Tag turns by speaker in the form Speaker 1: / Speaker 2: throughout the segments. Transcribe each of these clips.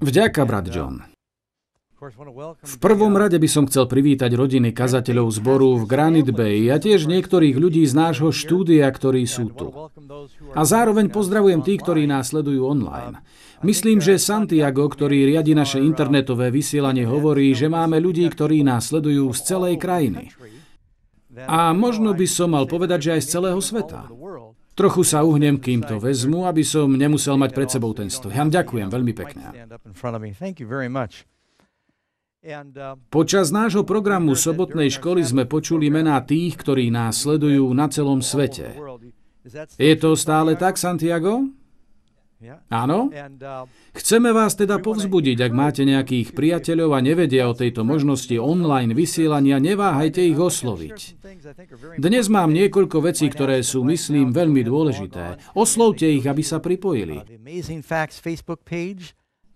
Speaker 1: Vďaka, brat John. V prvom rade by som chcel privítať rodiny kazateľov zboru v Granite Bay a tiež niektorých ľudí z nášho štúdia, ktorí sú tu. A zároveň pozdravujem tých, ktorí nás sledujú online. Myslím, že Santiago, ktorý riadi naše internetové vysielanie, hovorí, že máme ľudí, ktorí nás sledujú z celej krajiny. A možno by som mal povedať, že aj z celého sveta. Trochu sa uhnem, kým to vezmu, aby som nemusel mať pred sebou ten stoj. Jan, ďakujem veľmi pekne. Počas nášho programu sobotnej školy sme počuli mená tých, ktorí nás sledujú na celom svete. Je to stále tak, Santiago? Áno? Chceme vás teda povzbudiť, ak máte nejakých priateľov a nevedia o tejto možnosti online vysielania, neváhajte ich osloviť. Dnes mám niekoľko vecí, ktoré sú, myslím, veľmi dôležité. Oslovte ich, aby sa pripojili.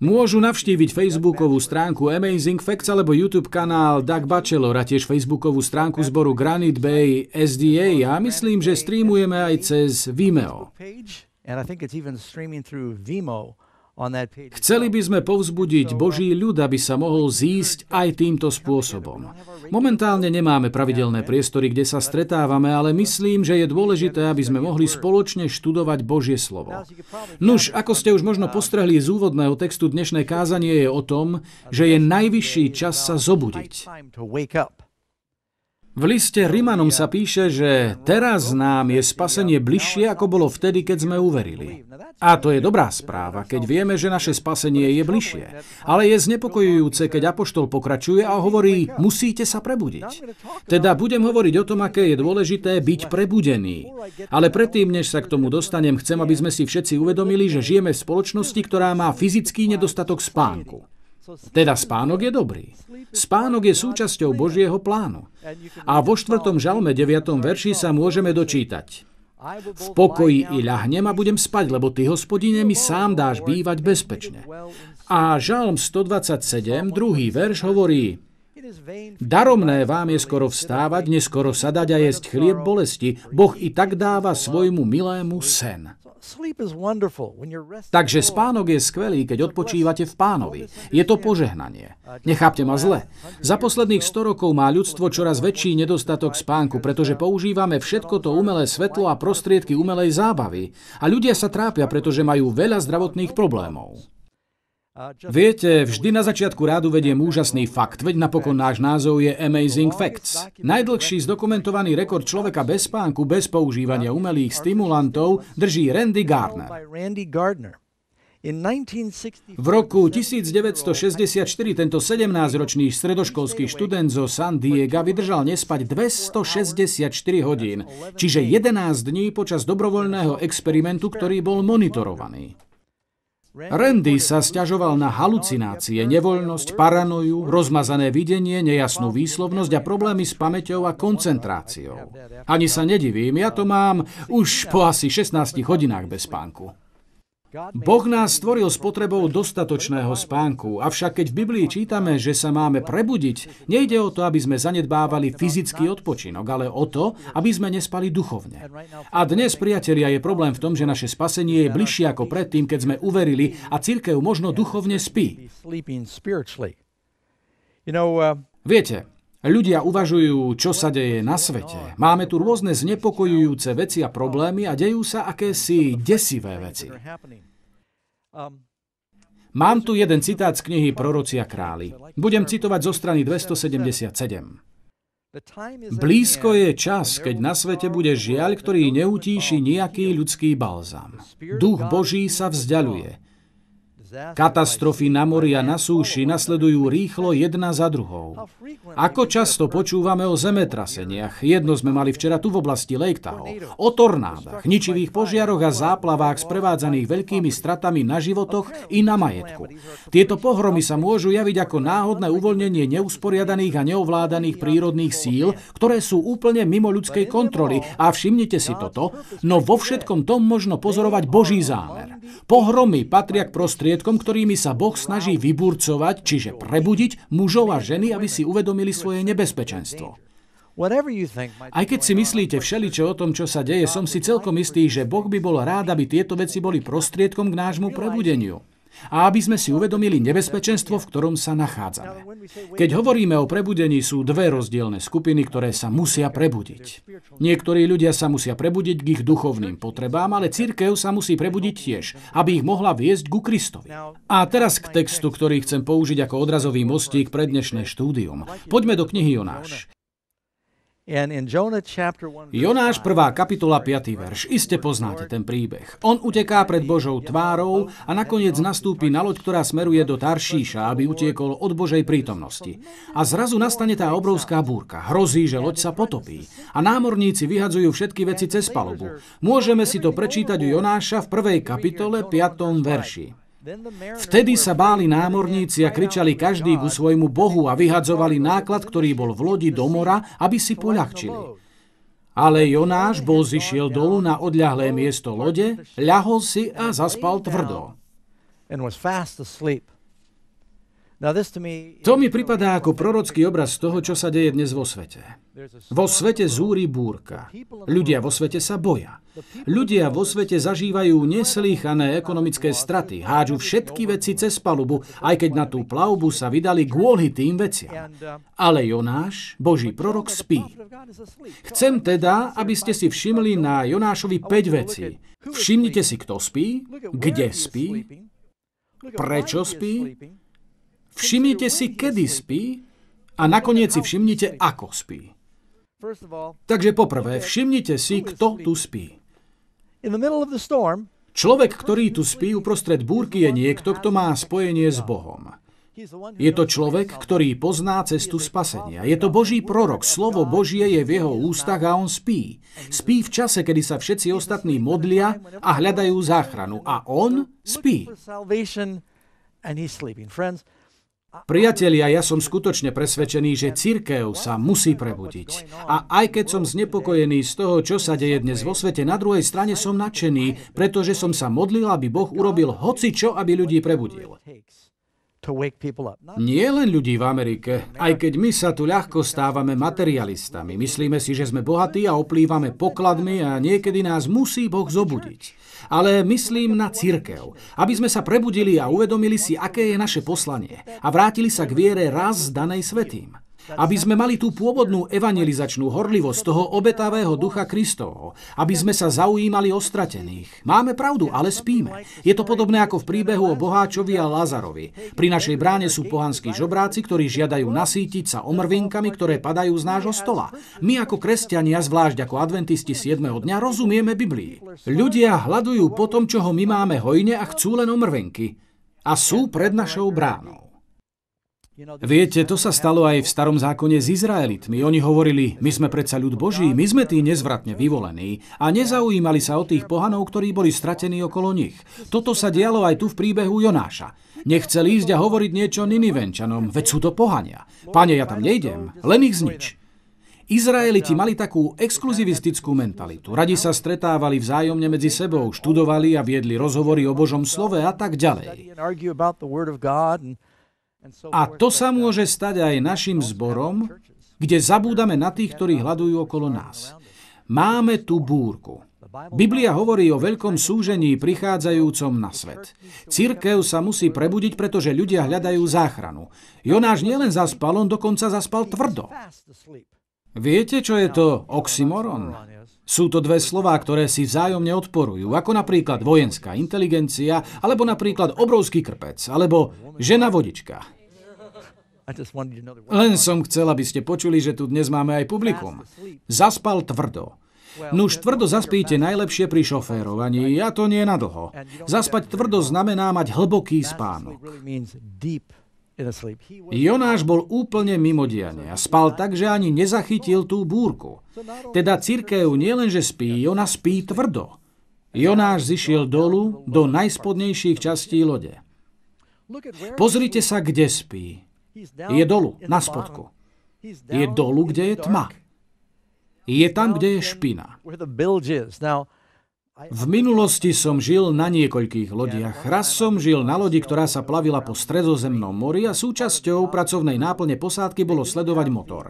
Speaker 1: Môžu navštíviť facebookovú stránku Amazing Facts alebo YouTube kanál Doug Bachelor a tiež facebookovú stránku zboru Granite Bay SDA a myslím, že streamujeme aj cez Vimeo. Chceli by sme povzbudiť Boží ľud, aby sa mohol zísť aj týmto spôsobom. Momentálne nemáme pravidelné priestory, kde sa stretávame, ale myslím, že je dôležité, aby sme mohli spoločne študovať Božie slovo. Nuž, ako ste už možno postrehli z úvodného textu, dnešné kázanie je o tom, že je najvyšší čas sa zobudiť. V liste Rimanom sa píše, že teraz nám je spasenie bližšie, ako bolo vtedy, keď sme uverili. A to je dobrá správa, keď vieme, že naše spasenie je bližšie. Ale je znepokojujúce, keď Apoštol pokračuje a hovorí, musíte sa prebudiť. Teda budem hovoriť o tom, aké je dôležité byť prebudený. Ale predtým, než sa k tomu dostanem, chcem, aby sme si všetci uvedomili, že žijeme v spoločnosti, ktorá má fyzický nedostatok spánku. Teda spánok je dobrý. Spánok je súčasťou Božieho plánu. A vo štvrtom žalme 9. verši sa môžeme dočítať. V pokoji i ľahnem a budem spať, lebo ty, hospodine, mi sám dáš bývať bezpečne. A žalm 127, druhý verš hovorí, Daromné vám je skoro vstávať, neskoro sadať a jesť chlieb bolesti. Boh i tak dáva svojmu milému sen. Takže spánok je skvelý, keď odpočívate v pánovi. Je to požehnanie. Nechápte ma zle. Za posledných 100 rokov má ľudstvo čoraz väčší nedostatok spánku, pretože používame všetko to umelé svetlo a prostriedky umelej zábavy. A ľudia sa trápia, pretože majú veľa zdravotných problémov. Viete, vždy na začiatku rádu vediem úžasný fakt, veď napokon náš názov je Amazing Facts. Najdlhší zdokumentovaný rekord človeka bez spánku, bez používania umelých stimulantov drží Randy Gardner. V roku 1964 tento 17-ročný stredoškolský študent zo San Diego vydržal nespať 264 hodín, čiže 11 dní počas dobrovoľného experimentu, ktorý bol monitorovaný. Randy sa stiažoval na halucinácie, nevoľnosť, paranoju, rozmazané videnie, nejasnú výslovnosť a problémy s pamäťou a koncentráciou. Ani sa nedivím, ja to mám už po asi 16 hodinách bez spánku. Boh nás stvoril s potrebou dostatočného spánku, avšak keď v Biblii čítame, že sa máme prebudiť, nejde o to, aby sme zanedbávali fyzický odpočinok, ale o to, aby sme nespali duchovne. A dnes, priatelia, je problém v tom, že naše spasenie je bližšie ako predtým, keď sme uverili a církev možno duchovne spí. Viete, Ľudia uvažujú, čo sa deje na svete. Máme tu rôzne znepokojujúce veci a problémy a dejú sa akési desivé veci. Mám tu jeden citát z knihy Prorocia králi. Budem citovať zo strany 277. Blízko je čas, keď na svete bude žiaľ, ktorý neutíši nejaký ľudský balzam. Duch Boží sa vzdialuje. Katastrofy na mori a na súši nasledujú rýchlo jedna za druhou. Ako často počúvame o zemetraseniach, jedno sme mali včera tu v oblasti Lake Tahoe, o tornádach, ničivých požiaroch a záplavách sprevádzaných veľkými stratami na životoch i na majetku. Tieto pohromy sa môžu javiť ako náhodné uvoľnenie neusporiadaných a neovládaných prírodných síl, ktoré sú úplne mimo ľudskej kontroly. A všimnite si toto, no vo všetkom tom možno pozorovať Boží zámer. Pohromy patria k prostriedku prostriedkom, ktorými sa Boh snaží vyburcovať, čiže prebudiť mužov a ženy, aby si uvedomili svoje nebezpečenstvo. Aj keď si myslíte všeličo o tom, čo sa deje, som si celkom istý, že Boh by bol rád, aby tieto veci boli prostriedkom k nášmu prebudeniu a aby sme si uvedomili nebezpečenstvo, v ktorom sa nachádzame. Keď hovoríme o prebudení, sú dve rozdielne skupiny, ktoré sa musia prebudiť. Niektorí ľudia sa musia prebudiť k ich duchovným potrebám, ale církev sa musí prebudiť tiež, aby ich mohla viesť ku Kristovi. A teraz k textu, ktorý chcem použiť ako odrazový mostík pre dnešné štúdium. Poďme do knihy Jonáš. Jonáš 1. kapitola 5. verš. Iste poznáte ten príbeh. On uteká pred Božou tvárou a nakoniec nastúpi na loď, ktorá smeruje do Taršíša, aby utiekol od Božej prítomnosti. A zrazu nastane tá obrovská búrka. Hrozí, že loď sa potopí. A námorníci vyhadzujú všetky veci cez palubu. Môžeme si to prečítať u Jonáša v 1. kapitole 5. verši. Vtedy sa báli námorníci a kričali každý ku svojmu bohu a vyhadzovali náklad, ktorý bol v lodi do mora, aby si poľahčili. Ale Jonáš bol zišiel dolu na odľahlé miesto lode, ľahol si a zaspal tvrdo. To mi pripadá ako prorocký obraz toho, čo sa deje dnes vo svete. Vo svete zúri búrka. Ľudia vo svete sa boja. Ľudia vo svete zažívajú neslýchané ekonomické straty, hádžu všetky veci cez palubu, aj keď na tú plavbu sa vydali kvôli tým veciam. Ale Jonáš, Boží prorok, spí. Chcem teda, aby ste si všimli na Jonášovi 5 vecí. Všimnite si, kto spí, kde spí, prečo spí, Všimnite si, kedy spí a nakoniec si všimnite, ako spí. Takže poprvé, všimnite si, kto tu spí. Človek, ktorý tu spí uprostred búrky, je niekto, kto má spojenie s Bohom. Je to človek, ktorý pozná cestu spasenia. Je to Boží prorok. Slovo Božie je v jeho ústach a on spí. Spí v čase, kedy sa všetci ostatní modlia a hľadajú záchranu. A on spí. Priatelia, ja som skutočne presvedčený, že církev sa musí prebudiť. A aj keď som znepokojený z toho, čo sa deje dnes vo svete, na druhej strane som nadšený, pretože som sa modlil, aby Boh urobil hoci čo, aby ľudí prebudil. Nie len ľudí v Amerike, aj keď my sa tu ľahko stávame materialistami. Myslíme si, že sme bohatí a oplývame pokladmi a niekedy nás musí Boh zobudiť. Ale myslím na církev, aby sme sa prebudili a uvedomili si, aké je naše poslanie a vrátili sa k viere raz danej svetým. Aby sme mali tú pôvodnú evangelizačnú horlivosť toho obetavého ducha Kristovho. Aby sme sa zaujímali o stratených. Máme pravdu, ale spíme. Je to podobné ako v príbehu o Boháčovi a Lázarovi. Pri našej bráne sú pohanskí žobráci, ktorí žiadajú nasítiť sa omrvinkami, ktoré padajú z nášho stola. My ako kresťania, zvlášť ako adventisti 7. dňa, rozumieme Biblii. Ľudia hľadujú po tom, čo ho my máme hojne a chcú len omrvenky. A sú pred našou bránou. Viete, to sa stalo aj v starom zákone s Izraelitmi. Oni hovorili, my sme predsa ľud Boží, my sme tí nezvratne vyvolení a nezaujímali sa o tých pohanov, ktorí boli stratení okolo nich. Toto sa dialo aj tu v príbehu Jonáša. Nechcel ísť a hovoriť niečo Ninivenčanom, veď sú to pohania. Pane, ja tam nejdem, len ich znič. Izraeliti mali takú exkluzivistickú mentalitu. Radi sa stretávali vzájomne medzi sebou, študovali a viedli rozhovory o Božom slove a tak ďalej. A to sa môže stať aj našim zborom, kde zabúdame na tých, ktorí hľadujú okolo nás. Máme tu búrku. Biblia hovorí o veľkom súžení prichádzajúcom na svet. Cirkev sa musí prebudiť, pretože ľudia hľadajú záchranu. Jonáš nielen zaspal, on dokonca zaspal tvrdo. Viete, čo je to oxymoron? Sú to dve slová, ktoré si vzájomne odporujú, ako napríklad vojenská inteligencia, alebo napríklad obrovský krpec, alebo žena vodička. Len som chcel, aby ste počuli, že tu dnes máme aj publikum. Zaspal tvrdo. Nuž tvrdo zaspíte najlepšie pri šoférovaní, a to nie na dlho. Zaspať tvrdo znamená mať hlboký spánok. Jonáš bol úplne mimo diania. Spal tak, že ani nezachytil tú búrku. Teda církev nielenže spí, ona spí tvrdo. Jonáš zišiel dolu do najspodnejších častí lode. Pozrite sa, kde spí. Je dolu, na spodku. Je dolu, kde je tma. Je tam, kde je špina. V minulosti som žil na niekoľkých lodiach. Raz som žil na lodi, ktorá sa plavila po stredozemnom mori a súčasťou pracovnej náplne posádky bolo sledovať motor.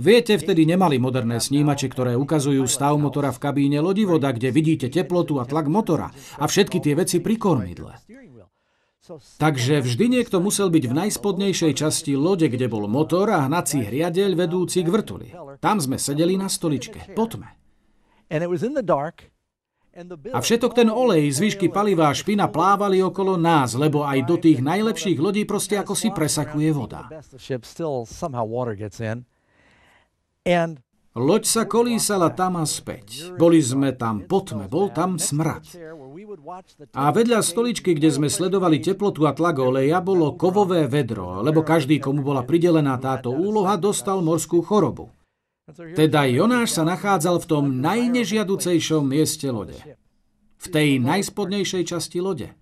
Speaker 1: Viete, vtedy nemali moderné snímače, ktoré ukazujú stav motora v kabíne lodivoda, kde vidíte teplotu a tlak motora a všetky tie veci pri kormidle. Takže vždy niekto musel byť v najspodnejšej časti lode, kde bol motor a hnací hriadeľ vedúci k vrtuli. Tam sme sedeli na stoličke, potme. A všetok ten olej, zvyšky paliva a špina plávali okolo nás, lebo aj do tých najlepších lodí proste ako si presakuje voda. Loď sa kolísala tam a späť. Boli sme tam potme, bol tam smrad. A vedľa stoličky, kde sme sledovali teplotu a tlak oleja, bolo kovové vedro, lebo každý, komu bola pridelená táto úloha, dostal morskú chorobu. Teda Jonáš sa nachádzal v tom najnežiaducejšom mieste lode. V tej najspodnejšej časti lode.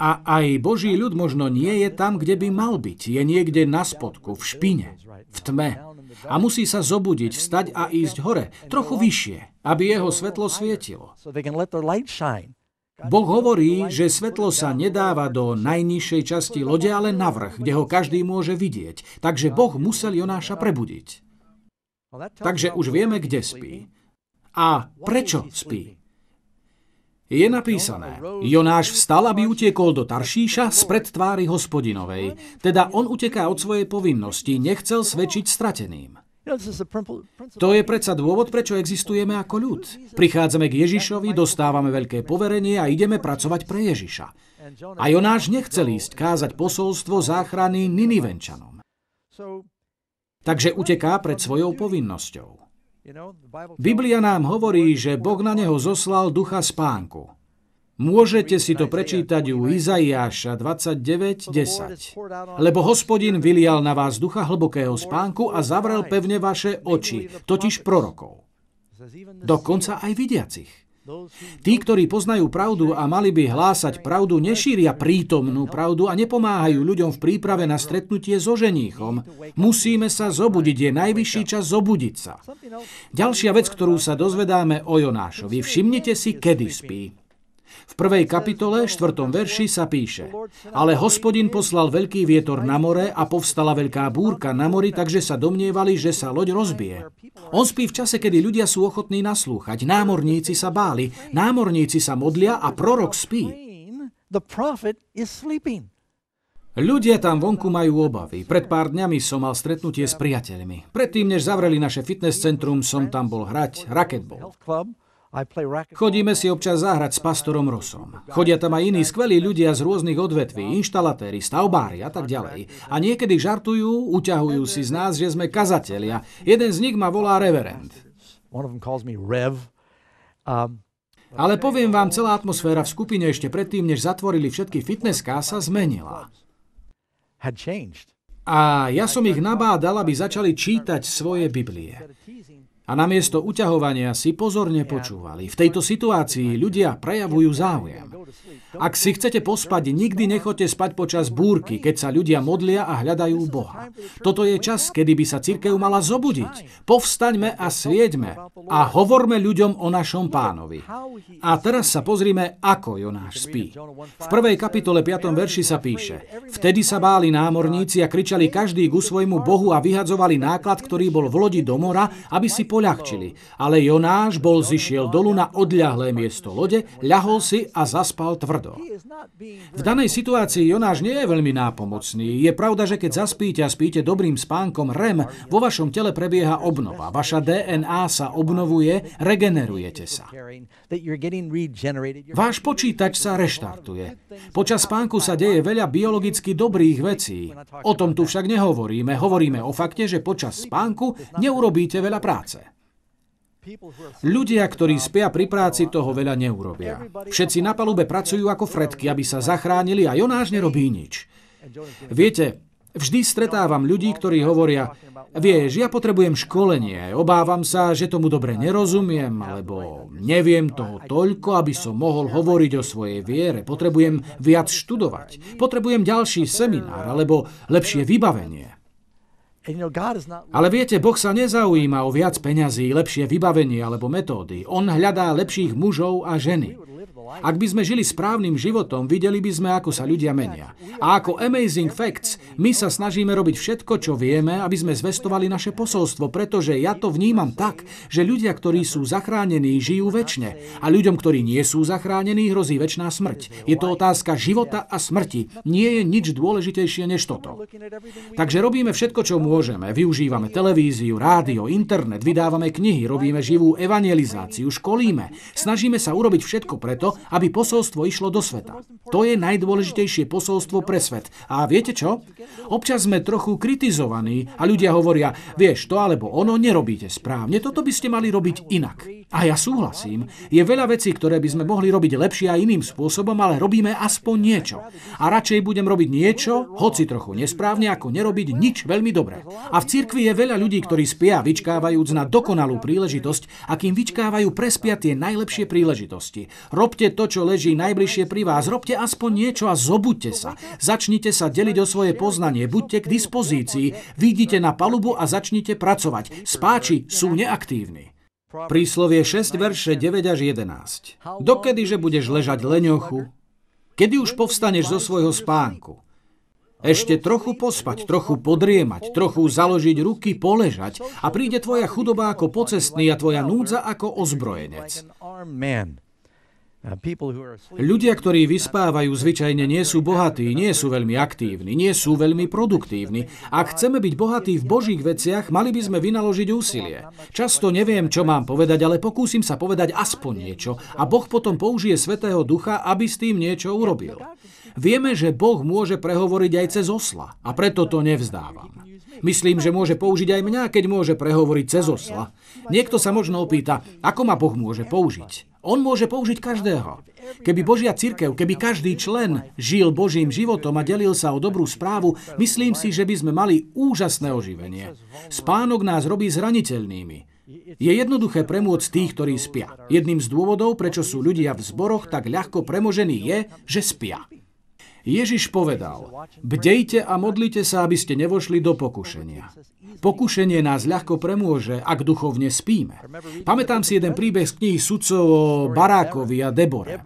Speaker 1: A aj Boží ľud možno nie je tam, kde by mal byť. Je niekde na spodku, v špine, v tme, a musí sa zobudiť, vstať a ísť hore, trochu vyššie, aby jeho svetlo svietilo. Boh hovorí, že svetlo sa nedáva do najnižšej časti lode, ale na vrch, kde ho každý môže vidieť. Takže Boh musel Jonáša prebudiť. Takže už vieme, kde spí. A prečo spí? Je napísané, Jonáš vstal, aby utiekol do Taršíša spred tvári hospodinovej. Teda on uteká od svojej povinnosti, nechcel svedčiť strateným. To je predsa dôvod, prečo existujeme ako ľud. Prichádzame k Ježišovi, dostávame veľké poverenie a ideme pracovať pre Ježiša. A Jonáš nechcel ísť kázať posolstvo záchrany Ninivenčanom. Takže uteká pred svojou povinnosťou. Biblia nám hovorí, že Boh na neho zoslal ducha spánku. Môžete si to prečítať u Izaiáša 29.10. Lebo hospodin vylial na vás ducha hlbokého spánku a zavrel pevne vaše oči, totiž prorokov. Dokonca aj vidiacich. Tí, ktorí poznajú pravdu a mali by hlásať pravdu, nešíria prítomnú pravdu a nepomáhajú ľuďom v príprave na stretnutie so ženíchom. Musíme sa zobudiť, je najvyšší čas zobudiť sa. Ďalšia vec, ktorú sa dozvedáme o Jonášovi. Všimnite si, kedy spí. V prvej kapitole, štvrtom verši sa píše Ale hospodin poslal veľký vietor na more a povstala veľká búrka na mori, takže sa domnievali, že sa loď rozbije. On spí v čase, kedy ľudia sú ochotní naslúchať. Námorníci sa báli, námorníci sa modlia a prorok spí. Ľudia tam vonku majú obavy. Pred pár dňami som mal stretnutie s priateľmi. Predtým, než zavreli naše fitness centrum, som tam bol hrať raketbol. Chodíme si občas zahrať s pastorom Rosom. Chodia tam aj iní skvelí ľudia z rôznych odvetví, inštalatéri, stavbári a tak ďalej. A niekedy žartujú, uťahujú si z nás, že sme kazatelia. Jeden z nich ma volá reverend. Um, Ale poviem vám, celá atmosféra v skupine ešte predtým, než zatvorili všetky fitnesská, sa zmenila. A ja som ich nabádal, aby začali čítať svoje Biblie a namiesto uťahovania si pozorne počúvali. V tejto situácii ľudia prejavujú záujem. Ak si chcete pospať, nikdy nechoďte spať počas búrky, keď sa ľudia modlia a hľadajú Boha. Toto je čas, kedy by sa cirkev mala zobudiť. Povstaňme a svieďme a hovorme ľuďom o našom pánovi. A teraz sa pozrime, ako Jonáš spí. V prvej kapitole 5. verši sa píše Vtedy sa báli námorníci a kričali každý ku svojmu Bohu a vyhadzovali náklad, ktorý bol v lodi do mora, aby si poľahčili. Ale Jonáš bol zišiel dolu na odľahlé miesto lode, ľahol si a zaspal tvrdo. V danej situácii Jonáš nie je veľmi nápomocný. Je pravda, že keď zaspíte a spíte dobrým spánkom REM, vo vašom tele prebieha obnova. Vaša DNA sa obnovuje, regenerujete sa. Váš počítač sa reštartuje. Počas spánku sa deje veľa biologicky dobrých vecí. O tom tu však nehovoríme. Hovoríme o fakte, že počas spánku neurobíte veľa práce. Ľudia, ktorí spia pri práci, toho veľa neurobia. Všetci na palube pracujú ako fretky, aby sa zachránili a Jonáš nerobí nič. Viete, vždy stretávam ľudí, ktorí hovoria, vieš, ja potrebujem školenie, obávam sa, že tomu dobre nerozumiem, alebo neviem toho toľko, aby som mohol hovoriť o svojej viere, potrebujem viac študovať, potrebujem ďalší seminár, alebo lepšie vybavenie. Ale viete, Boh sa nezaujíma o viac peňazí, lepšie vybavenie alebo metódy. On hľadá lepších mužov a ženy. Ak by sme žili správnym životom, videli by sme, ako sa ľudia menia. A ako Amazing Facts, my sa snažíme robiť všetko, čo vieme, aby sme zvestovali naše posolstvo, pretože ja to vnímam tak, že ľudia, ktorí sú zachránení, žijú väčšine. A ľuďom, ktorí nie sú zachránení, hrozí väčšiná smrť. Je to otázka života a smrti. Nie je nič dôležitejšie než toto. Takže robíme všetko, čo môžeme. Využívame televíziu, rádio, internet, vydávame knihy, robíme živú evangelizáciu, školíme. Snažíme sa urobiť všetko preto, aby posolstvo išlo do sveta. To je najdôležitejšie posolstvo pre svet. A viete čo? Občas sme trochu kritizovaní a ľudia hovoria, vieš, to alebo ono nerobíte správne, toto by ste mali robiť inak. A ja súhlasím, je veľa vecí, ktoré by sme mohli robiť lepšie a iným spôsobom, ale robíme aspoň niečo. A radšej budem robiť niečo, hoci trochu nesprávne, ako nerobiť nič veľmi dobre. A v cirkvi je veľa ľudí, ktorí spia, vyčkávajúc na dokonalú príležitosť, akým vyčkávajú prespia tie najlepšie príležitosti. Robte Robte to, čo leží najbližšie pri vás. Robte aspoň niečo a zobuďte sa. Začnite sa deliť o svoje poznanie. Buďte k dispozícii. Vidíte na palubu a začnite pracovať. Spáči sú neaktívni. Príslovie 6, verše 9 až 11. Dokedy, že budeš ležať leňochu? Kedy už povstaneš zo svojho spánku? Ešte trochu pospať, trochu podriemať, trochu založiť ruky, poležať a príde tvoja chudoba ako pocestný a tvoja núdza ako ozbrojenec. Ľudia, ktorí vyspávajú, zvyčajne nie sú bohatí, nie sú veľmi aktívni, nie sú veľmi produktívni. Ak chceme byť bohatí v Božích veciach, mali by sme vynaložiť úsilie. Často neviem, čo mám povedať, ale pokúsim sa povedať aspoň niečo a Boh potom použije Svetého Ducha, aby s tým niečo urobil. Vieme, že Boh môže prehovoriť aj cez osla a preto to nevzdávam. Myslím, že môže použiť aj mňa, keď môže prehovoriť cez osla. Niekto sa možno opýta, ako ma Boh môže použiť. On môže použiť každého. Keby Božia cirkev, keby každý člen žil Božím životom a delil sa o dobrú správu, myslím si, že by sme mali úžasné oživenie. Spánok nás robí zraniteľnými. Je jednoduché premôcť tých, ktorí spia. Jedným z dôvodov, prečo sú ľudia v zboroch tak ľahko premožení, je, že spia. Ježiš povedal, bdejte a modlite sa, aby ste nevošli do pokušenia. Pokušenie nás ľahko premôže, ak duchovne spíme. Pamätám si jeden príbeh z knihy sudcov o Barákovi a Debore.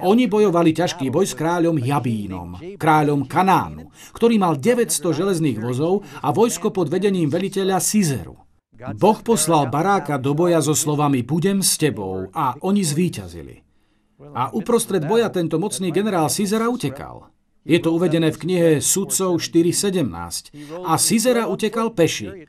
Speaker 1: Oni bojovali ťažký boj s kráľom Jabínom, kráľom Kanánu, ktorý mal 900 železných vozov a vojsko pod vedením veliteľa Sizeru. Boh poslal Baráka do boja so slovami Budem s tebou a oni zvíťazili. A uprostred boja tento mocný generál Cizera utekal. Je to uvedené v knihe Sudcov 4.17. A Cizera utekal peši.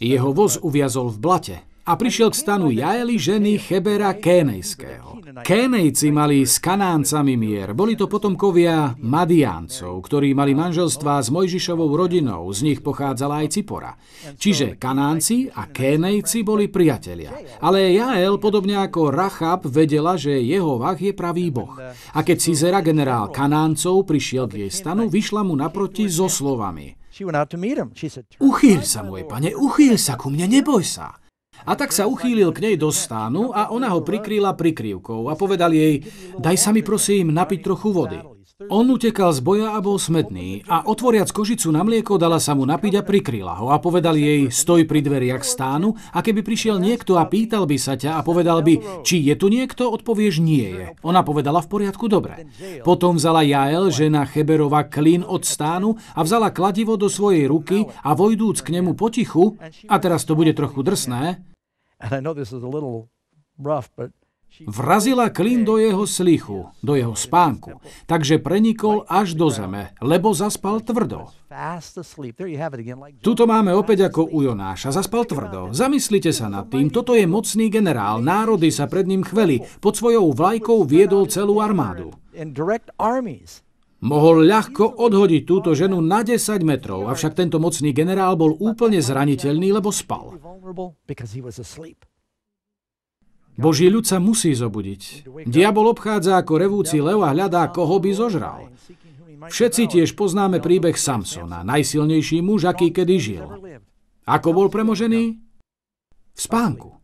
Speaker 1: Jeho voz uviazol v blate a prišiel k stanu Jaeli ženy Chebera Kénejského. Kénejci mali s Kanáncami mier. Boli to potomkovia Madiáncov, ktorí mali manželstva s Mojžišovou rodinou. Z nich pochádzala aj Cipora. Čiže Kanánci a Kénejci boli priatelia. Ale Jael, podobne ako Rachab, vedela, že jeho vah je pravý boh. A keď Cizera, generál Kanáncov, prišiel k jej stanu, vyšla mu naproti so slovami. Uchýľ sa, môj pane, uchýľ sa ku mne, neboj sa. A tak sa uchýlil k nej do stánu a ona ho prikryla prikryvkou a povedal jej, daj sa mi prosím napiť trochu vody. On utekal z boja a bol smedný a otvoriac kožicu na mlieko dala sa mu napiť a prikryla ho a povedal jej, stoj pri dveriach stánu a keby prišiel niekto a pýtal by sa ťa a povedal by, či je tu niekto, odpovieš nie je. Ona povedala v poriadku, dobre. Potom vzala Jael, žena Cheberova, klín od stánu a vzala kladivo do svojej ruky a vojdúc k nemu potichu, a teraz to bude trochu drsné, Vrazila klin do jeho slichu, do jeho spánku, takže prenikol až do zeme, lebo zaspal tvrdo. Tuto máme opäť ako u Jonáša, zaspal tvrdo. Zamyslite sa nad tým, toto je mocný generál, národy sa pred ním chveli, pod svojou vlajkou viedol celú armádu. Mohol ľahko odhodiť túto ženu na 10 metrov, avšak tento mocný generál bol úplne zraniteľný, lebo spal. Boží ľud sa musí zobudiť. Diabol obchádza ako revúci lev a hľadá, koho by zožral. Všetci tiež poznáme príbeh Samsona, najsilnejší muž, aký kedy žil. Ako bol premožený? V spánku.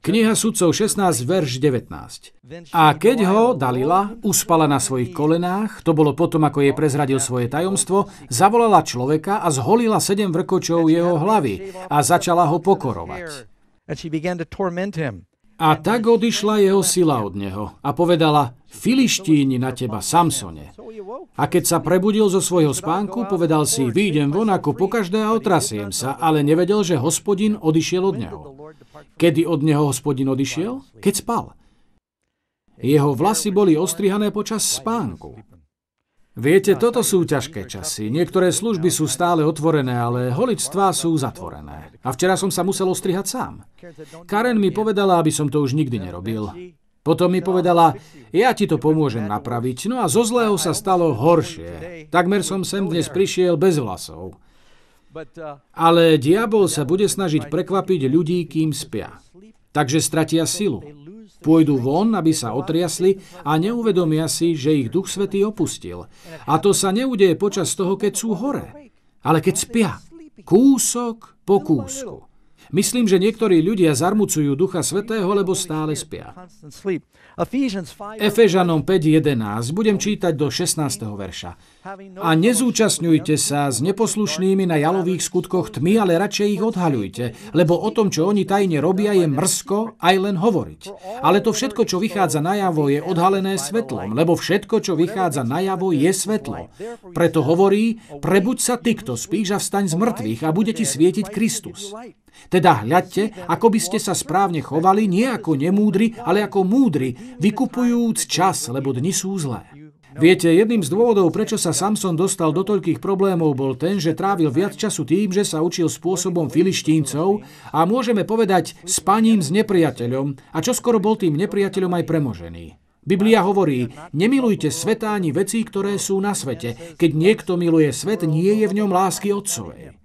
Speaker 1: Kniha sudcov 16, verš 19. A keď ho, Dalila, uspala na svojich kolenách, to bolo potom, ako jej prezradil svoje tajomstvo, zavolala človeka a zholila sedem vrkočov jeho hlavy a začala ho pokorovať. A tak odišla jeho sila od neho a povedala, Filištíni na teba, Samsone. A keď sa prebudil zo svojho spánku, povedal si, výjdem von ako pokaždé a otrasiem sa, ale nevedel, že hospodin odišiel od neho. Kedy od neho hospodin odišiel? Keď spal. Jeho vlasy boli ostrihané počas spánku. Viete, toto sú ťažké časy. Niektoré služby sú stále otvorené, ale holičstvá sú zatvorené. A včera som sa musel ostrihať sám. Karen mi povedala, aby som to už nikdy nerobil. Potom mi povedala, ja ti to pomôžem napraviť. No a zo zlého sa stalo horšie. Takmer som sem dnes prišiel bez vlasov. Ale diabol sa bude snažiť prekvapiť ľudí, kým spia. Takže stratia silu. Pôjdu von, aby sa otriasli a neuvedomia si, že ich Duch Svetý opustil. A to sa neudeje počas toho, keď sú hore, ale keď spia. Kúsok po kúsku. Myslím, že niektorí ľudia zarmucujú Ducha Svetého, lebo stále spia. Efežanom 5.11 budem čítať do 16. verša. A nezúčastňujte sa s neposlušnými na jalových skutkoch tmy, ale radšej ich odhaľujte, lebo o tom, čo oni tajne robia, je mrsko aj len hovoriť. Ale to všetko, čo vychádza najavo, je odhalené svetlom, lebo všetko, čo vychádza najavo, je svetlo. Preto hovorí, prebuď sa ty, kto spíš a vstaň z mŕtvych a bude ti svietiť Kristus. Teda hľadte, ako by ste sa správne chovali, nie ako nemúdri, ale ako múdri, vykupujúc čas, lebo dni sú zlé. Viete, jedným z dôvodov, prečo sa Samson dostal do toľkých problémov, bol ten, že trávil viac času tým, že sa učil spôsobom filištíncov a môžeme povedať spaním s nepriateľom a čo skoro bol tým nepriateľom aj premožený. Biblia hovorí, nemilujte sveta ani veci, ktoré sú na svete. Keď niekto miluje svet, nie je v ňom lásky Otcovej.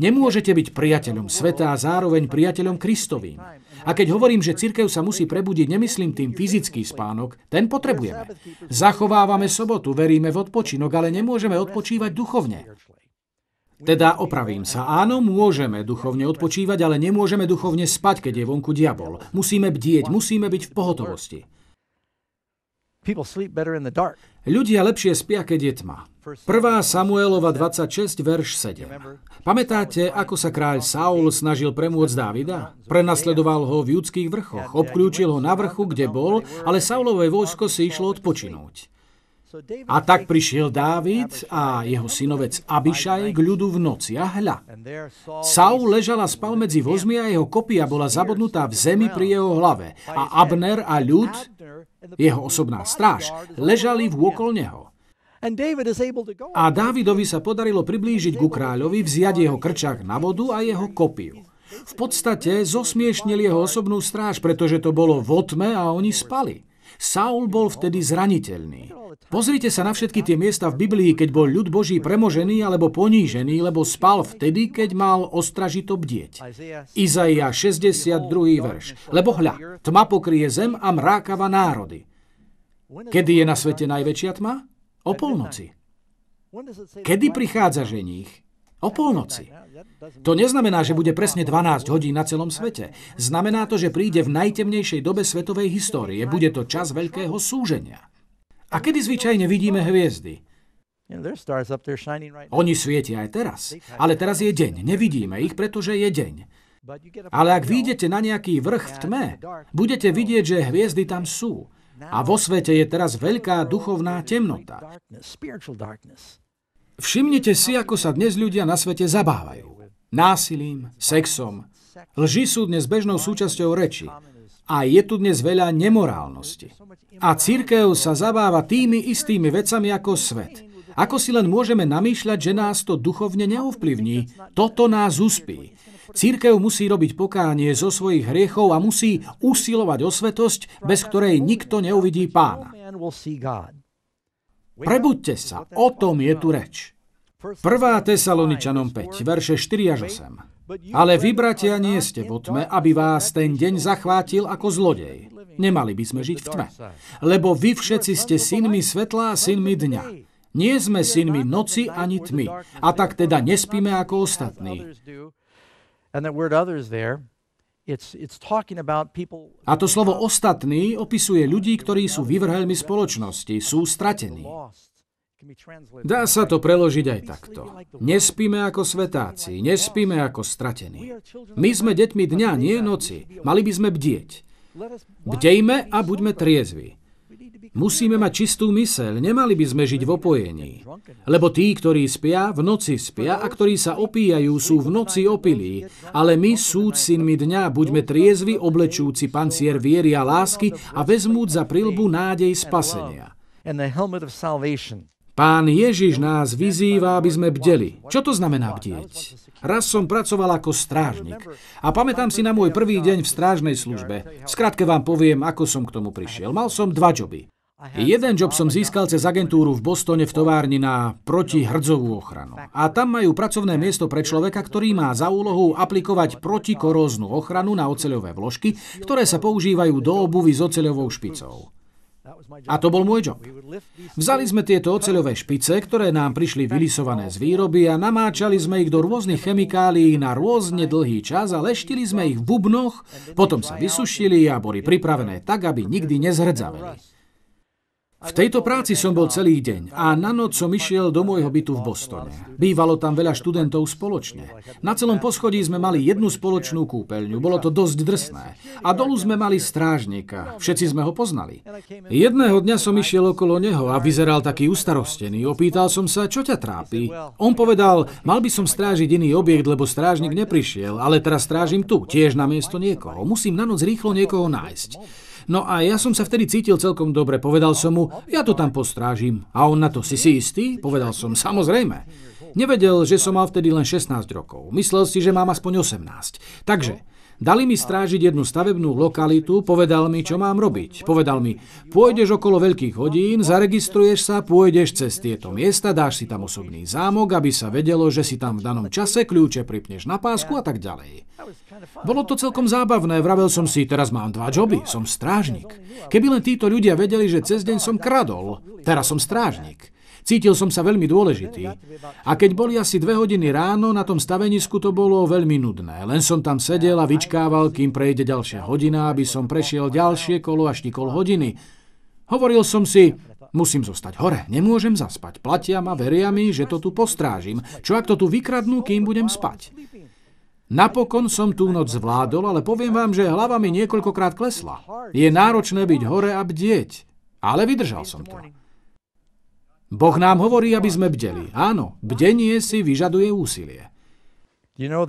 Speaker 1: Nemôžete byť priateľom sveta a zároveň priateľom Kristovým. A keď hovorím, že cirkev sa musí prebudiť, nemyslím tým fyzický spánok, ten potrebujeme. Zachovávame sobotu, veríme v odpočinok, ale nemôžeme odpočívať duchovne. Teda opravím sa. Áno, môžeme duchovne odpočívať, ale nemôžeme duchovne spať, keď je vonku diabol. Musíme bdieť, musíme byť v pohotovosti. Ľudia lepšie spia, keď je tma. 1. Samuelova 26, verš 7. Pamätáte, ako sa kráľ Saul snažil premôcť Dávida? Prenasledoval ho v judských vrchoch, obklúčil ho na vrchu, kde bol, ale Saulové vojsko si išlo odpočinúť. A tak prišiel Dávid a jeho synovec Abišaj k ľudu v noci a hľa. Saul ležal a spal medzi vozmi a jeho kopia bola zabudnutá v zemi pri jeho hlave. A Abner a ľud, jeho osobná stráž, ležali v okol neho. A Dávidovi sa podarilo priblížiť ku kráľovi, vziať jeho krčák na vodu a jeho kopiu. V podstate zosmiešnil jeho osobnú stráž, pretože to bolo v otme a oni spali. Saul bol vtedy zraniteľný. Pozrite sa na všetky tie miesta v Biblii, keď bol ľud Boží premožený alebo ponížený, lebo spal vtedy, keď mal ostražito bdieť. Izaia 62. verš. Lebo hľa, tma pokrie zem a mrákava národy. Kedy je na svete najväčšia tma? O polnoci. Kedy prichádza ženích? O polnoci. To neznamená, že bude presne 12 hodín na celom svete. Znamená to, že príde v najtemnejšej dobe svetovej histórie. Bude to čas veľkého súženia. A kedy zvyčajne vidíme hviezdy? Oni svietia aj teraz. Ale teraz je deň. Nevidíme ich, pretože je deň. Ale ak vyjdete na nejaký vrch v tme, budete vidieť, že hviezdy tam sú. A vo svete je teraz veľká duchovná temnota. Všimnite si, ako sa dnes ľudia na svete zabávajú. Násilím, sexom. Lži sú dnes bežnou súčasťou reči. A je tu dnes veľa nemorálnosti. A církev sa zabáva tými istými vecami ako svet. Ako si len môžeme namýšľať, že nás to duchovne neovplyvní, toto nás uspí. Církev musí robiť pokánie zo svojich hriechov a musí usilovať o svetosť, bez ktorej nikto neuvidí pána. Prebuďte sa, o tom je tu reč. 1. Tesaloničanom 5, verše 4 až 8. Ale vy, bratia, nie ste v tme, aby vás ten deň zachvátil ako zlodej. Nemali by sme žiť v tme. Lebo vy všetci ste synmi svetla a synmi dňa. Nie sme synmi noci ani tmy. A tak teda nespíme ako ostatní. A to slovo ostatný opisuje ľudí, ktorí sú vyvrhelmi spoločnosti, sú stratení. Dá sa to preložiť aj takto. Nespíme ako svetáci, nespíme ako stratení. My sme deťmi dňa, nie noci. Mali by sme bdieť. Bdejme a buďme triezvi. Musíme mať čistú myseľ, nemali by sme žiť v opojení. Lebo tí, ktorí spia, v noci spia a ktorí sa opíjajú, sú v noci opilí. Ale my, súdcinmi dňa, buďme triezvi, oblečúci pancier viery a lásky a vezmúť za prilbu nádej spasenia. Pán Ježiš nás vyzýva, aby sme bdeli. Čo to znamená bdieť? Raz som pracoval ako strážnik a pamätám si na môj prvý deň v strážnej službe. Skratke vám poviem, ako som k tomu prišiel. Mal som dva joby. Jeden job som získal cez agentúru v Bostone v továrni na protihrdzovú ochranu. A tam majú pracovné miesto pre človeka, ktorý má za úlohu aplikovať protikoróznu ochranu na oceľové vložky, ktoré sa používajú do obuvy s oceľovou špicou. A to bol môj job. Vzali sme tieto oceľové špice, ktoré nám prišli vylisované z výroby a namáčali sme ich do rôznych chemikálií na rôzne dlhý čas a leštili sme ich v bubnoch, potom sa vysušili a boli pripravené tak, aby nikdy nezhrdzaveli. V tejto práci som bol celý deň a na noc som išiel do môjho bytu v Bostone. Bývalo tam veľa študentov spoločne. Na celom poschodí sme mali jednu spoločnú kúpeľňu, bolo to dosť drsné. A dolu sme mali strážnika, všetci sme ho poznali. Jedného dňa som išiel okolo neho a vyzeral taký ustarostený. Opýtal som sa, čo ťa trápi. On povedal, mal by som strážiť iný objekt, lebo strážnik neprišiel, ale teraz strážim tu, tiež na miesto niekoho. Musím na noc rýchlo niekoho nájsť. No a ja som sa vtedy cítil celkom dobre. Povedal som mu, ja to tam postrážim. A on na to, si si istý? Povedal som, samozrejme. Nevedel, že som mal vtedy len 16 rokov. Myslel si, že mám aspoň 18. Takže, Dali mi strážiť jednu stavebnú lokalitu, povedal mi, čo mám robiť. Povedal mi, pôjdeš okolo veľkých hodín, zaregistruješ sa, pôjdeš cez tieto miesta, dáš si tam osobný zámok, aby sa vedelo, že si tam v danom čase, kľúče pripneš na pásku a tak ďalej. Bolo to celkom zábavné, vravel som si, teraz mám dva joby, som strážnik. Keby len títo ľudia vedeli, že cez deň som kradol, teraz som strážnik. Cítil som sa veľmi dôležitý. A keď boli asi dve hodiny ráno, na tom stavenisku to bolo veľmi nudné. Len som tam sedel a vyčkával, kým prejde ďalšia hodina, aby som prešiel ďalšie kolo až nikol hodiny. Hovoril som si, musím zostať hore, nemôžem zaspať. Platia ma, veria mi, že to tu postrážim. Čo ak to tu vykradnú, kým budem spať? Napokon som tú noc zvládol, ale poviem vám, že hlava mi niekoľkokrát klesla. Je náročné byť hore a bdieť. Ale vydržal som to. Boh nám hovorí, aby sme bdeli. Áno, bdenie si vyžaduje úsilie. Uh,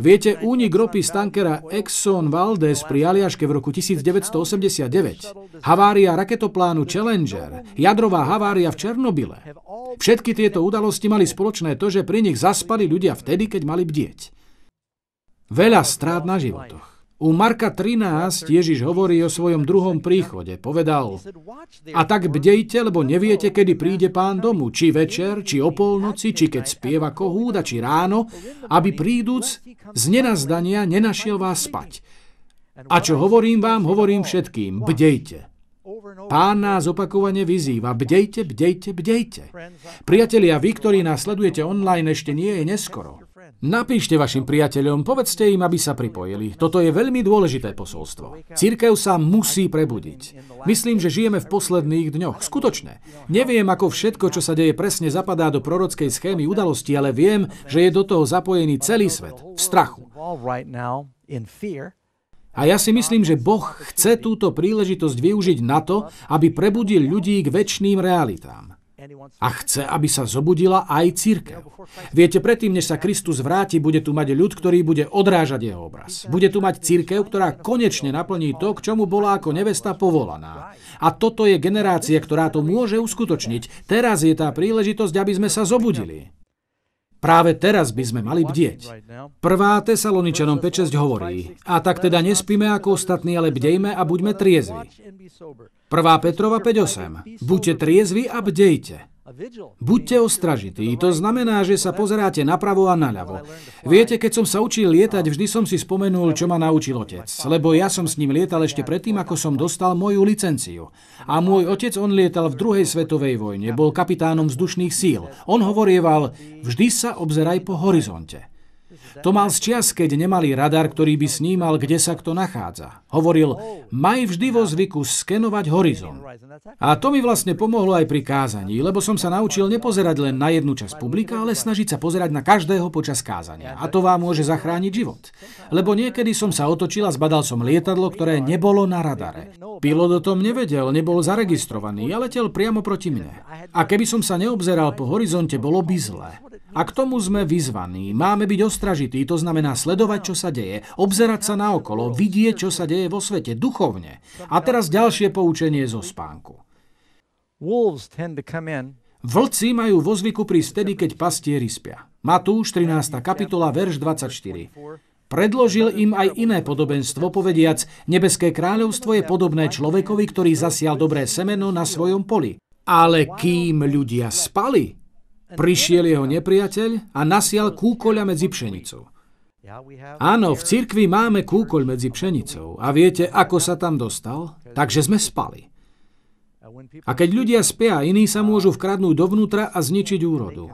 Speaker 1: Viete, únik ropy z tankera Exxon Valdez pri Aliaške v roku 1989, havária raketoplánu Challenger, jadrová havária v Černobyle. Všetky tieto udalosti mali spoločné to, že pri nich zaspali ľudia vtedy, keď mali bdieť. Veľa strát na životoch. U Marka 13 Ježiš hovorí o svojom druhom príchode. Povedal, a tak bdejte, lebo neviete, kedy príde pán domu, či večer, či o polnoci, či keď spieva kohúda, či ráno, aby príduc z nenazdania nenašiel vás spať. A čo hovorím vám, hovorím všetkým, bdejte. Pán nás opakovane vyzýva, bdejte, bdejte, bdejte. Priatelia, vy, ktorí nás sledujete online, ešte nie je neskoro. Napíšte vašim priateľom, povedzte im, aby sa pripojili. Toto je veľmi dôležité posolstvo. Církev sa musí prebudiť. Myslím, že žijeme v posledných dňoch. Skutočne. Neviem, ako všetko, čo sa deje presne, zapadá do prorockej schémy udalosti, ale viem, že je do toho zapojený celý svet. V strachu. A ja si myslím, že Boh chce túto príležitosť využiť na to, aby prebudil ľudí k väčšným realitám. A chce, aby sa zobudila aj církev. Viete, predtým, než sa Kristus vráti, bude tu mať ľud, ktorý bude odrážať jeho obraz. Bude tu mať církev, ktorá konečne naplní to, k čomu bola ako nevesta povolaná. A toto je generácia, ktorá to môže uskutočniť. Teraz je tá príležitosť, aby sme sa zobudili. Práve teraz by sme mali bdieť. Prvá Tesaloničanom 5.6 hovorí, a tak teda nespíme ako ostatní, ale bdejme a buďme triezvi. Prvá Petrova 5.8. Buďte triezvi a bdejte. Buďte ostražití, to znamená, že sa pozeráte napravo a naľavo. Viete, keď som sa učil lietať, vždy som si spomenul, čo ma naučil otec, lebo ja som s ním lietal ešte predtým, ako som dostal moju licenciu. A môj otec, on lietal v druhej svetovej vojne, bol kapitánom vzdušných síl. On hovorieval, vždy sa obzeraj po horizonte. To mal z čias, keď nemali radar, ktorý by snímal, kde sa kto nachádza. Hovoril, maj vždy vo zvyku skenovať horizont. A to mi vlastne pomohlo aj pri kázaní, lebo som sa naučil nepozerať len na jednu časť publika, ale snažiť sa pozerať na každého počas kázania. A to vám môže zachrániť život. Lebo niekedy som sa otočil a zbadal som lietadlo, ktoré nebolo na radare. Pilot o tom nevedel, nebol zaregistrovaný a letel priamo proti mne. A keby som sa neobzeral po horizonte, bolo by zle. A k tomu sme vyzvaní. Máme byť ostražití, to znamená sledovať, čo sa deje, obzerať sa naokolo, vidieť, čo sa deje vo svete, duchovne. A teraz ďalšie poučenie zo spánku. Vlci majú vo zvyku prísť vtedy, keď pastieri spia. Matúš 13. kapitola, verš 24. Predložil im aj iné podobenstvo, povediac, nebeské kráľovstvo je podobné človekovi, ktorý zasial dobré semeno na svojom poli. Ale kým ľudia spali, prišiel jeho nepriateľ a nasial kúkoľa medzi pšenicou. Áno, v cirkvi máme kúkoľ medzi pšenicou a viete, ako sa tam dostal? Takže sme spali. A keď ľudia spia, iní sa môžu vkradnúť dovnútra a zničiť úrodu.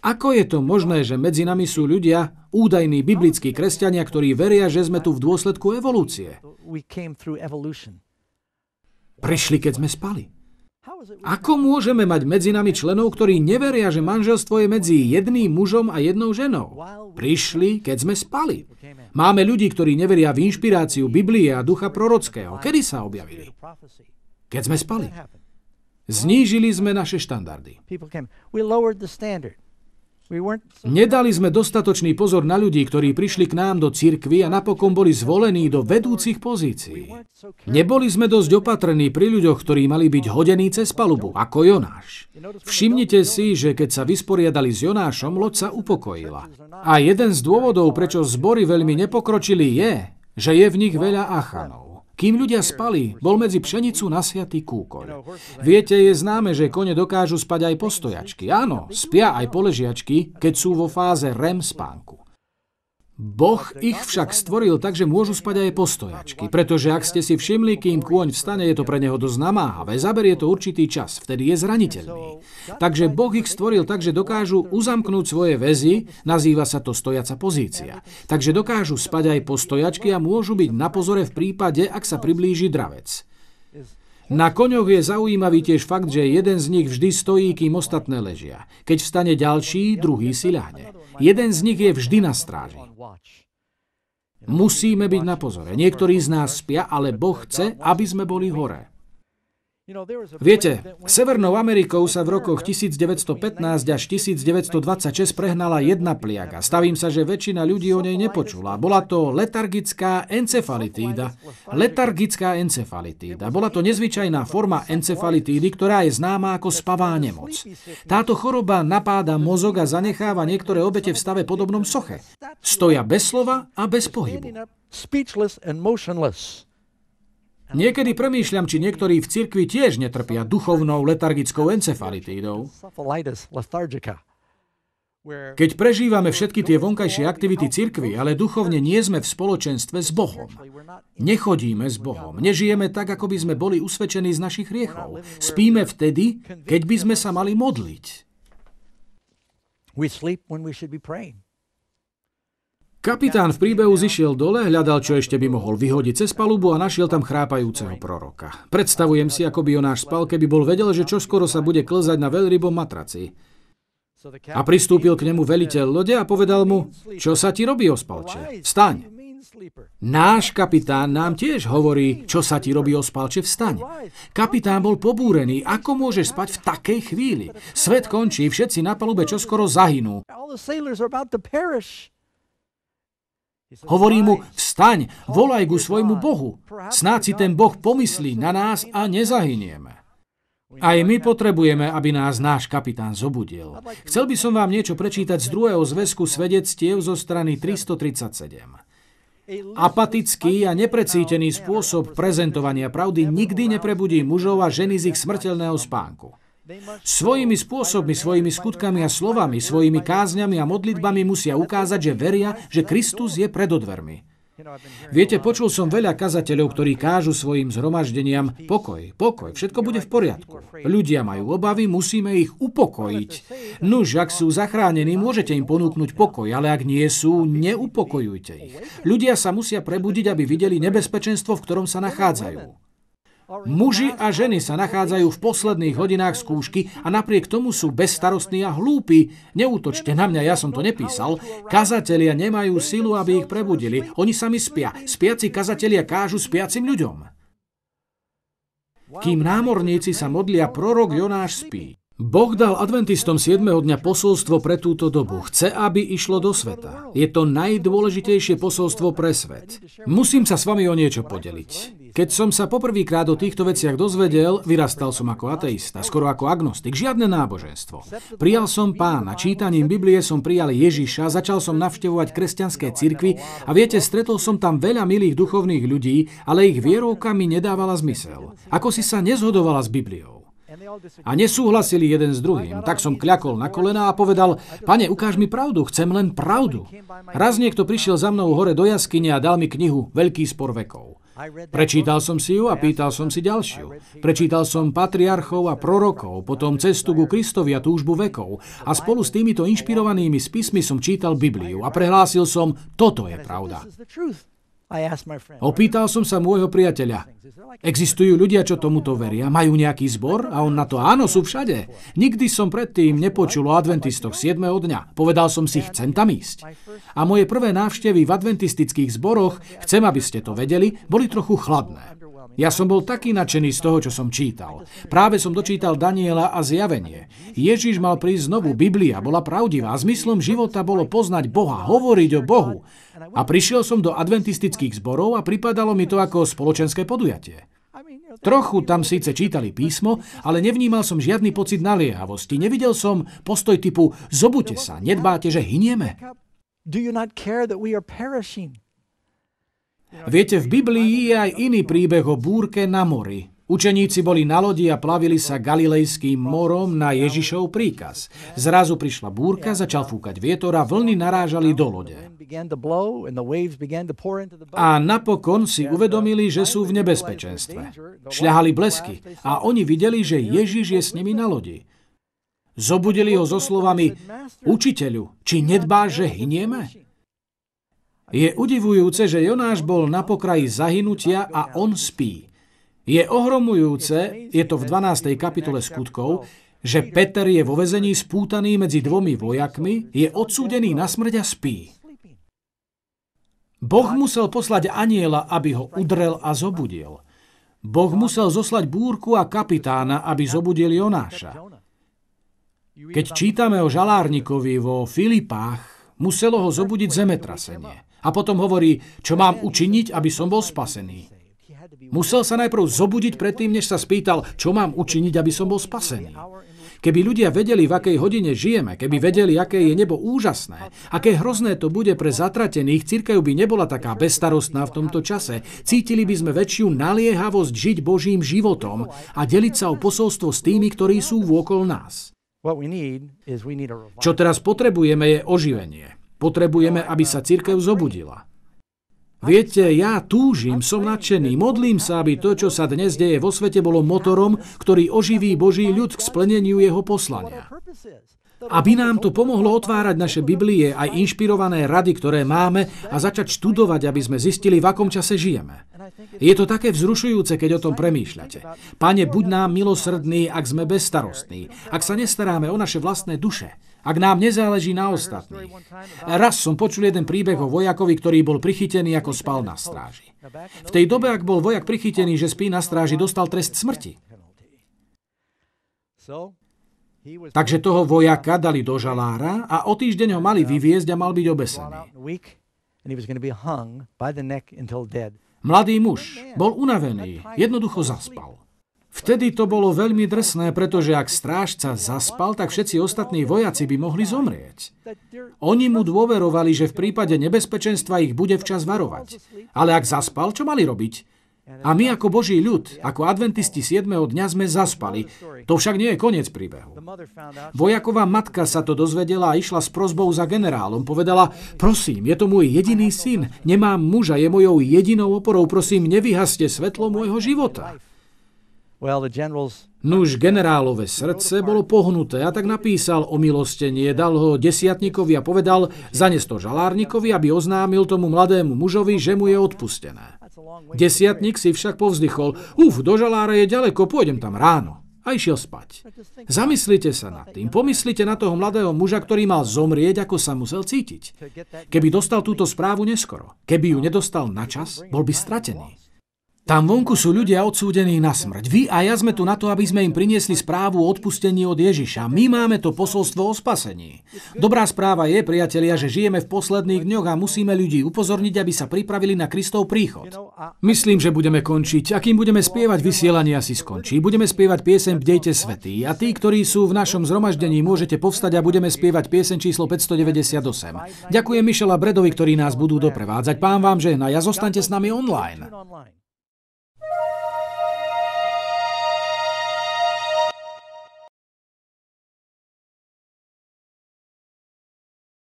Speaker 1: Ako je to možné, že medzi nami sú ľudia, údajní biblickí kresťania, ktorí veria, že sme tu v dôsledku evolúcie? Prišli, keď sme spali. Ako môžeme mať medzi nami členov, ktorí neveria, že manželstvo je medzi jedným mužom a jednou ženou? Prišli, keď sme spali. Máme ľudí, ktorí neveria v inšpiráciu Biblie a ducha prorockého. Kedy sa objavili? Keď sme spali. Znížili sme naše štandardy. Nedali sme dostatočný pozor na ľudí, ktorí prišli k nám do cirkvy a napokon boli zvolení do vedúcich pozícií. Neboli sme dosť opatrní pri ľuďoch, ktorí mali byť hodení cez palubu, ako Jonáš. Všimnite si, že keď sa vysporiadali s Jonášom, loď sa upokojila. A jeden z dôvodov, prečo zbory veľmi nepokročili, je, že je v nich veľa achanov. Kým ľudia spali, bol medzi pšenicu nasiatý kúkoľ. Viete, je známe, že kone dokážu spať aj postojačky. Áno, spia aj poležiačky, keď sú vo fáze REM spánku. Boh ich však stvoril tak, že môžu spať aj postojačky, pretože ak ste si všimli, kým kôň vstane, je to pre neho dosť namáhavé, zaberie to určitý čas, vtedy je zraniteľný. Takže Boh ich stvoril tak, že dokážu uzamknúť svoje väzy, nazýva sa to stojaca pozícia. Takže dokážu spať aj postojačky a môžu byť na pozore v prípade, ak sa priblíži dravec. Na koňoch je zaujímavý tiež fakt, že jeden z nich vždy stojí, kým ostatné ležia. Keď vstane ďalší, druhý si ľahne. Jeden z nich je vždy na stráži. Musíme byť na pozore. Niektorí z nás spia, ale Boh chce, aby sme boli hore. Viete, Severnou Amerikou sa v rokoch 1915 až 1926 prehnala jedna pliaga. Stavím sa, že väčšina ľudí o nej nepočula. Bola to letargická encefalitída. Letargická encefalitída. Bola to nezvyčajná forma encefalitídy, ktorá je známa ako spavá nemoc. Táto choroba napáda mozog a zanecháva niektoré obete v stave podobnom soche. Stoja bez slova a bez pohybu. Niekedy premýšľam, či niektorí v cirkvi tiež netrpia duchovnou letargickou encefalitídou. Keď prežívame všetky tie vonkajšie aktivity cirkvy, ale duchovne nie sme v spoločenstve s Bohom. Nechodíme s Bohom. Nežijeme tak, ako by sme boli usvedčení z našich hriechov. Spíme vtedy, keď by sme sa mali modliť. We sleep when we should be praying. Kapitán v príbehu zišiel dole, hľadal, čo ešte by mohol vyhodiť cez palubu a našiel tam chrápajúceho proroka. Predstavujem si, ako by Jonáš spal, keby bol vedel, že čoskoro sa bude klzať na veľrybom matraci. A pristúpil k nemu veliteľ lode a povedal mu, čo sa ti robí, ospalče? Vstaň. Náš kapitán nám tiež hovorí, čo sa ti robí, ospalče, vstaň. Kapitán bol pobúrený, ako môžeš spať v takej chvíli? Svet končí, všetci na palube čoskoro zahynú. Hovorí mu, vstaň, volaj ku svojmu Bohu. Snáď si ten Boh pomyslí na nás a nezahynieme. Aj my potrebujeme, aby nás náš kapitán zobudil. Chcel by som vám niečo prečítať z druhého zväzku svedectiev zo strany 337. Apatický a neprecítený spôsob prezentovania pravdy nikdy neprebudí mužov a ženy z ich smrteľného spánku. Svojimi spôsobmi, svojimi skutkami a slovami, svojimi kázňami a modlitbami musia ukázať, že veria, že Kristus je pred odvermi. Viete, počul som veľa kazateľov, ktorí kážu svojim zhromaždeniam pokoj, pokoj, všetko bude v poriadku. Ľudia majú obavy, musíme ich upokojiť. Nuž, ak sú zachránení, môžete im ponúknuť pokoj, ale ak nie sú, neupokojujte ich. Ľudia sa musia prebudiť, aby videli nebezpečenstvo, v ktorom sa nachádzajú. Muži a ženy sa nachádzajú v posledných hodinách skúšky a napriek tomu sú bezstarostní a hlúpi. Neútočte na mňa, ja som to nepísal. Kazatelia nemajú silu, aby ich prebudili. Oni sami spia. Spiaci kazatelia kážu spiacim ľuďom. Kým námorníci sa modlia, prorok Jonáš spí. Boh dal adventistom 7. dňa posolstvo pre túto dobu. Chce, aby išlo do sveta. Je to najdôležitejšie posolstvo pre svet. Musím sa s vami o niečo podeliť. Keď som sa poprvýkrát o týchto veciach dozvedel, vyrastal som ako ateista, skoro ako agnostik, žiadne náboženstvo. Prijal som pána, čítaním Biblie som prijal Ježiša, začal som navštevovať kresťanské cirkvy a viete, stretol som tam veľa milých duchovných ľudí, ale ich vierovka mi nedávala zmysel. Ako si sa nezhodovala s Bibliou. A nesúhlasili jeden s druhým. Tak som kľakol na kolena a povedal, pane, ukáž mi pravdu, chcem len pravdu. Raz niekto prišiel za mnou hore do jaskyne a dal mi knihu Veľký spor vekov. Prečítal som si ju a pýtal som si ďalšiu. Prečítal som patriarchov a prorokov, potom cestu ku Kristovi a túžbu vekov a spolu s týmito inšpirovanými spismi som čítal Bibliu a prehlásil som, toto je pravda. Opýtal som sa môjho priateľa, existujú ľudia, čo tomuto veria, majú nejaký zbor? A on na to, áno, sú všade. Nikdy som predtým nepočul o adventistoch 7. dňa. Povedal som si, chcem tam ísť. A moje prvé návštevy v adventistických zboroch, chcem, aby ste to vedeli, boli trochu chladné. Ja som bol taký nadšený z toho, čo som čítal. Práve som dočítal Daniela a zjavenie. Ježiš mal prísť znovu, Biblia bola pravdivá, zmyslom života bolo poznať Boha, hovoriť o Bohu. A prišiel som do adventistických zborov a pripadalo mi to ako spoločenské podujatie. Trochu tam síce čítali písmo, ale nevnímal som žiadny pocit naliehavosti. Nevidel som postoj typu zobute sa, nedbáte, že hynieme. Do you not care that we are perishing? Viete, v Biblii je aj iný príbeh o búrke na mori. Učeníci boli na lodi a plavili sa Galilejským morom na Ježišov príkaz. Zrazu prišla búrka, začal fúkať vietor a vlny narážali do lode. A napokon si uvedomili, že sú v nebezpečenstve. Šľahali blesky a oni videli, že Ježiš je s nimi na lodi. Zobudili ho so slovami, učiteľu, či nedbáš, že hynieme? Je udivujúce, že Jonáš bol na pokraji zahynutia a on spí. Je ohromujúce, je to v 12. kapitole skutkov, že Peter je vo vezení spútaný medzi dvomi vojakmi, je odsúdený na smrť a spí. Boh musel poslať aniela, aby ho udrel a zobudil. Boh musel zoslať búrku a kapitána, aby zobudil Jonáša. Keď čítame o žalárnikovi vo Filipách, muselo ho zobudiť zemetrasenie. A potom hovorí, čo mám učiniť, aby som bol spasený. Musel sa najprv zobudiť predtým, než sa spýtal, čo mám učiniť, aby som bol spasený. Keby ľudia vedeli, v akej hodine žijeme, keby vedeli, aké je nebo úžasné, aké hrozné to bude pre zatratených, církev by nebola taká bezstarostná v tomto čase. Cítili by sme väčšiu naliehavosť žiť Božím životom a deliť sa o posolstvo s tými, ktorí sú vôkol nás. Čo teraz potrebujeme je oživenie. Potrebujeme, aby sa církev zobudila. Viete, ja túžim, som nadšený, modlím sa, aby to, čo sa dnes deje vo svete, bolo motorom, ktorý oživí Boží ľud k splneniu jeho poslania. Aby nám to pomohlo otvárať naše Biblie aj inšpirované rady, ktoré máme a začať študovať, aby sme zistili, v akom čase žijeme. Je to také vzrušujúce, keď o tom premýšľate. Pane, buď nám milosrdný, ak sme bezstarostní, ak sa nestaráme o naše vlastné duše, ak nám nezáleží na ostatných. Raz som počul jeden príbeh o vojakovi, ktorý bol prichytený, ako spal na stráži. V tej dobe, ak bol vojak prichytený, že spí na stráži, dostal trest smrti. Takže toho vojaka dali do žalára a o týždeň ho mali vyviezť a mal byť obesený. Mladý muž bol unavený, jednoducho zaspal. Vtedy to bolo veľmi drsné, pretože ak strážca zaspal, tak všetci ostatní vojaci by mohli zomrieť. Oni mu dôverovali, že v prípade nebezpečenstva ich bude včas varovať. Ale ak zaspal, čo mali robiť? A my ako Boží ľud, ako adventisti 7. dňa sme zaspali. To však nie je koniec príbehu. Vojaková matka sa to dozvedela a išla s prozbou za generálom. Povedala, prosím, je to môj jediný syn, nemám muža, je mojou jedinou oporou, prosím, nevyhaste svetlo môjho života. Nuž generálové srdce bolo pohnuté a tak napísal o milostenie, dal ho desiatníkovi a povedal, zanes to žalárnikovi, aby oznámil tomu mladému mužovi, že mu je odpustené. Desiatník si však povzdychol, uf, do žalára je ďaleko, pôjdem tam ráno. A išiel spať. Zamyslite sa nad tým, pomyslite na toho mladého muža, ktorý mal zomrieť, ako sa musel cítiť. Keby dostal túto správu neskoro, keby ju nedostal na čas, bol by stratený. Tam vonku sú ľudia odsúdení na smrť. Vy a ja sme tu na to, aby sme im priniesli správu o odpustení od Ježiša. My máme to posolstvo o spasení. Dobrá správa je, priatelia, že žijeme v posledných dňoch a musíme ľudí upozorniť, aby sa pripravili na Kristov príchod. Myslím, že budeme končiť. A kým budeme spievať, vysielanie asi skončí. Budeme spievať piesem Bdejte svetý. A tí, ktorí sú v našom zhromaždení, môžete povstať a budeme spievať piesem číslo 598. Ďakujem Mišela Bredovi, ktorí nás budú doprevádzať. Pán vám že na ja zostaňte s nami online.